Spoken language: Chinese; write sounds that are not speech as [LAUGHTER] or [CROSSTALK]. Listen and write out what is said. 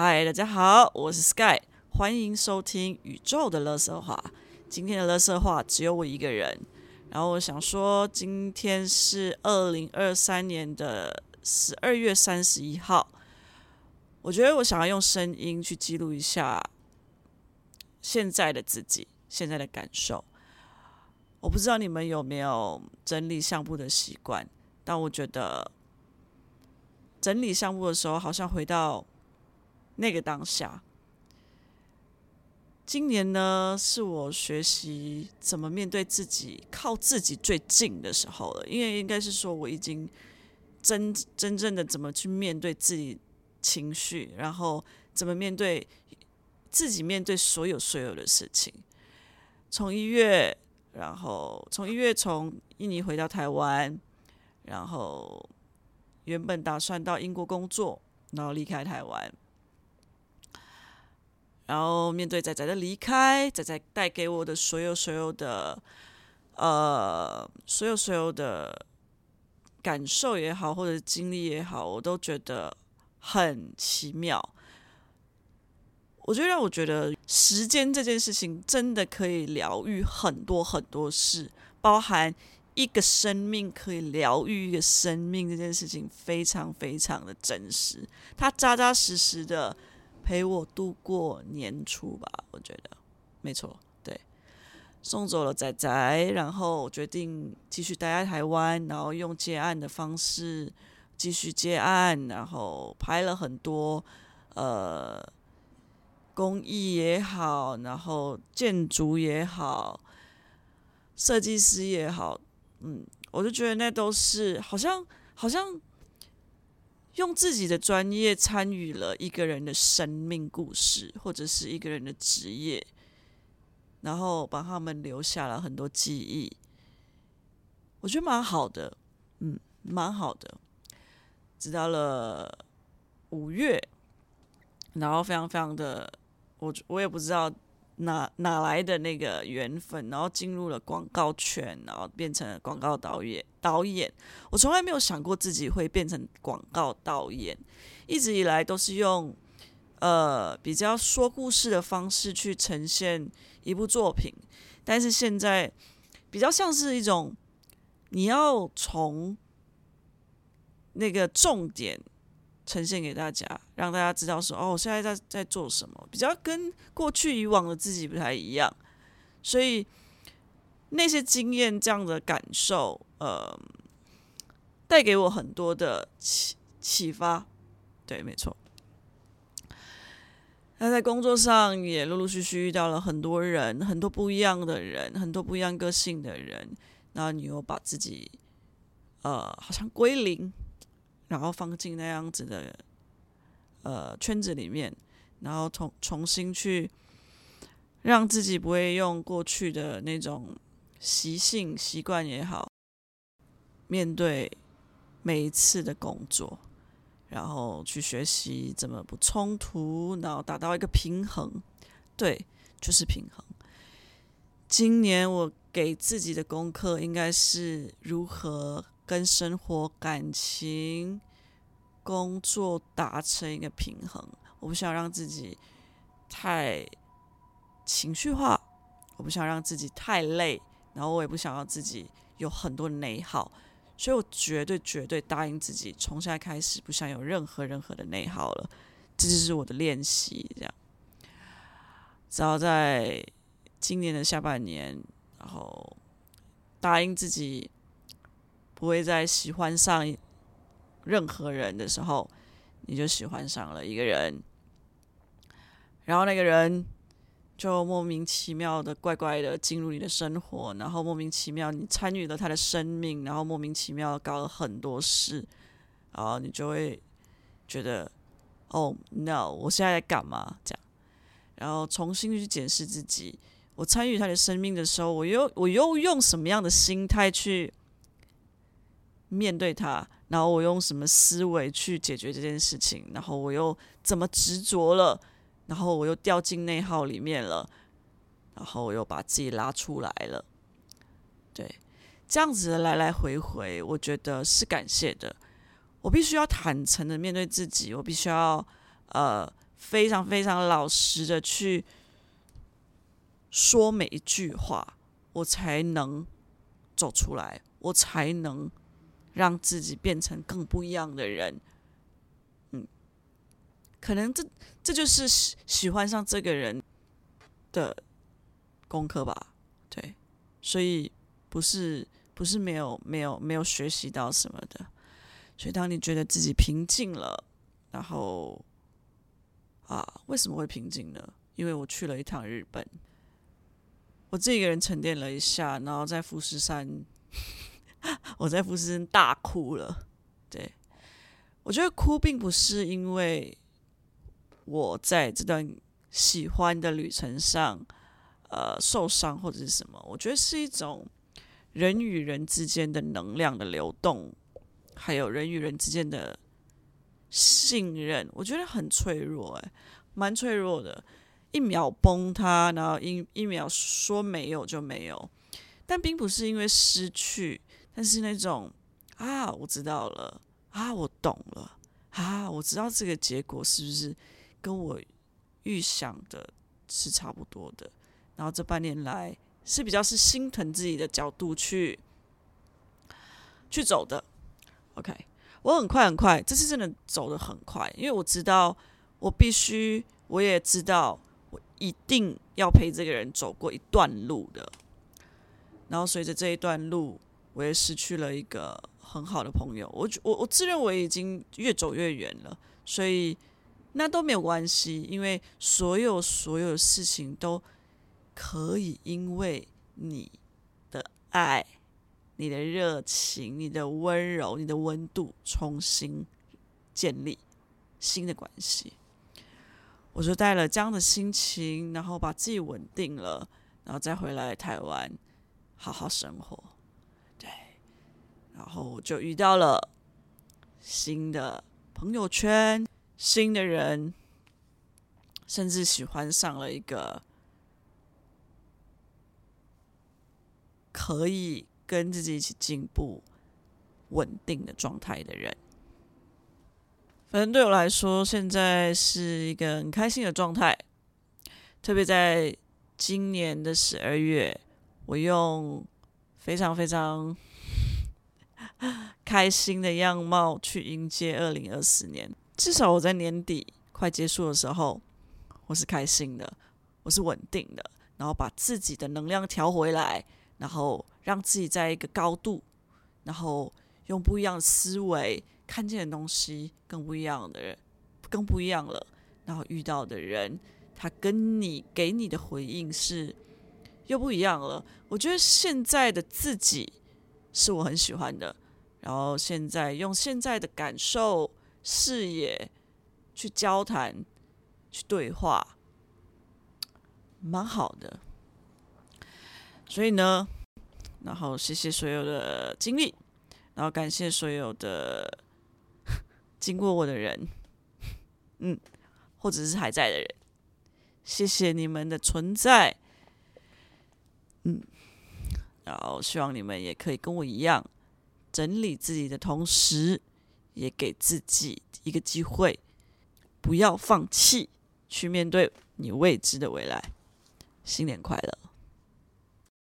嗨，大家好，我是 Sky，欢迎收听宇宙的乐色话。今天的乐色话只有我一个人。然后我想说，今天是二零二三年的十二月三十一号。我觉得我想要用声音去记录一下现在的自己，现在的感受。我不知道你们有没有整理相簿的习惯，但我觉得整理相簿的时候，好像回到那个当下。今年呢，是我学习怎么面对自己、靠自己最近的时候了。因为应该是说，我已经真真正的怎么去面对自己情绪，然后怎么面对自己面对所有所有的事情。从一月，然后从一月从印尼回到台湾，然后原本打算到英国工作，然后离开台湾。然后面对仔仔的离开，仔仔带给我的所有所有的，呃，所有所有的感受也好，或者经历也好，我都觉得很奇妙。我觉得让我觉得时间这件事情真的可以疗愈很多很多事，包含一个生命可以疗愈一个生命这件事情，非常非常的真实，它扎扎实实的。陪我度过年初吧，我觉得没错。对，送走了仔仔，然后决定继续待在台湾，然后用接案的方式继续接案，然后拍了很多呃工艺也好，然后建筑也好，设计师也好，嗯，我就觉得那都是好像好像。用自己的专业参与了一个人的生命故事，或者是一个人的职业，然后帮他们留下了很多记忆，我觉得蛮好的，嗯，蛮好的。直到了五月，然后非常非常的，我我也不知道。哪哪来的那个缘分，然后进入了广告圈，然后变成了广告导演。导演，我从来没有想过自己会变成广告导演，一直以来都是用呃比较说故事的方式去呈现一部作品，但是现在比较像是一种你要从那个重点。呈现给大家，让大家知道说哦，我现在在在做什么，比较跟过去以往的自己不太一样，所以那些经验这样的感受，呃，带给我很多的启启发。对，没错。那在工作上也陆陆续续遇到了很多人，很多不一样的人，很多不一样个性的人，然后你又把自己，呃，好像归零。然后放进那样子的呃圈子里面，然后重重新去让自己不会用过去的那种习性习惯也好，面对每一次的工作，然后去学习怎么不冲突，然后达到一个平衡，对，就是平衡。今年我给自己的功课应该是如何。跟生活、感情、工作达成一个平衡，我不想让自己太情绪化，我不想让自己太累，然后我也不想要自己有很多内耗，所以我绝对绝对答应自己，从现在开始不想有任何任何的内耗了。这就是我的练习，这样。只要在今年的下半年，然后答应自己。不会再喜欢上任何人的时候，你就喜欢上了一个人，然后那个人就莫名其妙的、怪怪的进入你的生活，然后莫名其妙你参与了他的生命，然后莫名其妙搞了很多事，然后你就会觉得哦，no，我现在在干嘛？这样，然后重新去检视自己，我参与他的生命的时候，我又我又用什么样的心态去？面对他，然后我用什么思维去解决这件事情？然后我又怎么执着了？然后我又掉进内耗里面了？然后我又把自己拉出来了？对，这样子的来来回回，我觉得是感谢的。我必须要坦诚的面对自己，我必须要呃非常非常老实的去说每一句话，我才能走出来，我才能让自己变成更不一样的人。嗯，可能这这就是喜喜欢上这个人的功课吧。对，所以不是不是没有没有没有学习到什么的。所以当你觉得自己平静了，然后。啊，为什么会平静呢？因为我去了一趟日本，我自己一个人沉淀了一下，然后在富士山，我在富士大哭了。对，我觉得哭并不是因为我在这段喜欢的旅程上，呃，受伤或者是什么，我觉得是一种人与人之间的能量的流动，还有人与人之间的。信任，我觉得很脆弱，哎，蛮脆弱的。一秒崩塌，然后一一秒说没有就没有，但并不是因为失去，但是那种啊，我知道了，啊，我懂了，啊，我知道这个结果是不是跟我预想的是差不多的。然后这半年来是比较是心疼自己的角度去去走的，OK。我很快很快，这次真的走得很快，因为我知道我必须，我也知道我一定要陪这个人走过一段路的。然后随着这一段路，我也失去了一个很好的朋友。我我我自认为已经越走越远了，所以那都没有关系，因为所有所有的事情都可以因为你的爱。你的热情、你的温柔、你的温度，重新建立新的关系。我就带了这样的心情，然后把自己稳定了，然后再回来台湾好好生活。然后就遇到了新的朋友圈、新的人，甚至喜欢上了一个可以。跟自己一起进步、稳定的状态的人，反正对我来说，现在是一个很开心的状态。特别在今年的十二月，我用非常非常 [LAUGHS] 开心的样貌去迎接二零二四年。至少我在年底快结束的时候，我是开心的，我是稳定的，然后把自己的能量调回来。然后让自己在一个高度，然后用不一样的思维看见的东西更不一样的人，更不一样了。然后遇到的人，他跟你给你的回应是又不一样了。我觉得现在的自己是我很喜欢的。然后现在用现在的感受、视野去交谈、去对话，蛮好的。所以呢，然后谢谢所有的经历，然后感谢所有的 [LAUGHS] 经过我的人，嗯，或者是还在的人，谢谢你们的存在，嗯，然后希望你们也可以跟我一样，整理自己的同时，也给自己一个机会，不要放弃去面对你未知的未来。新年快乐！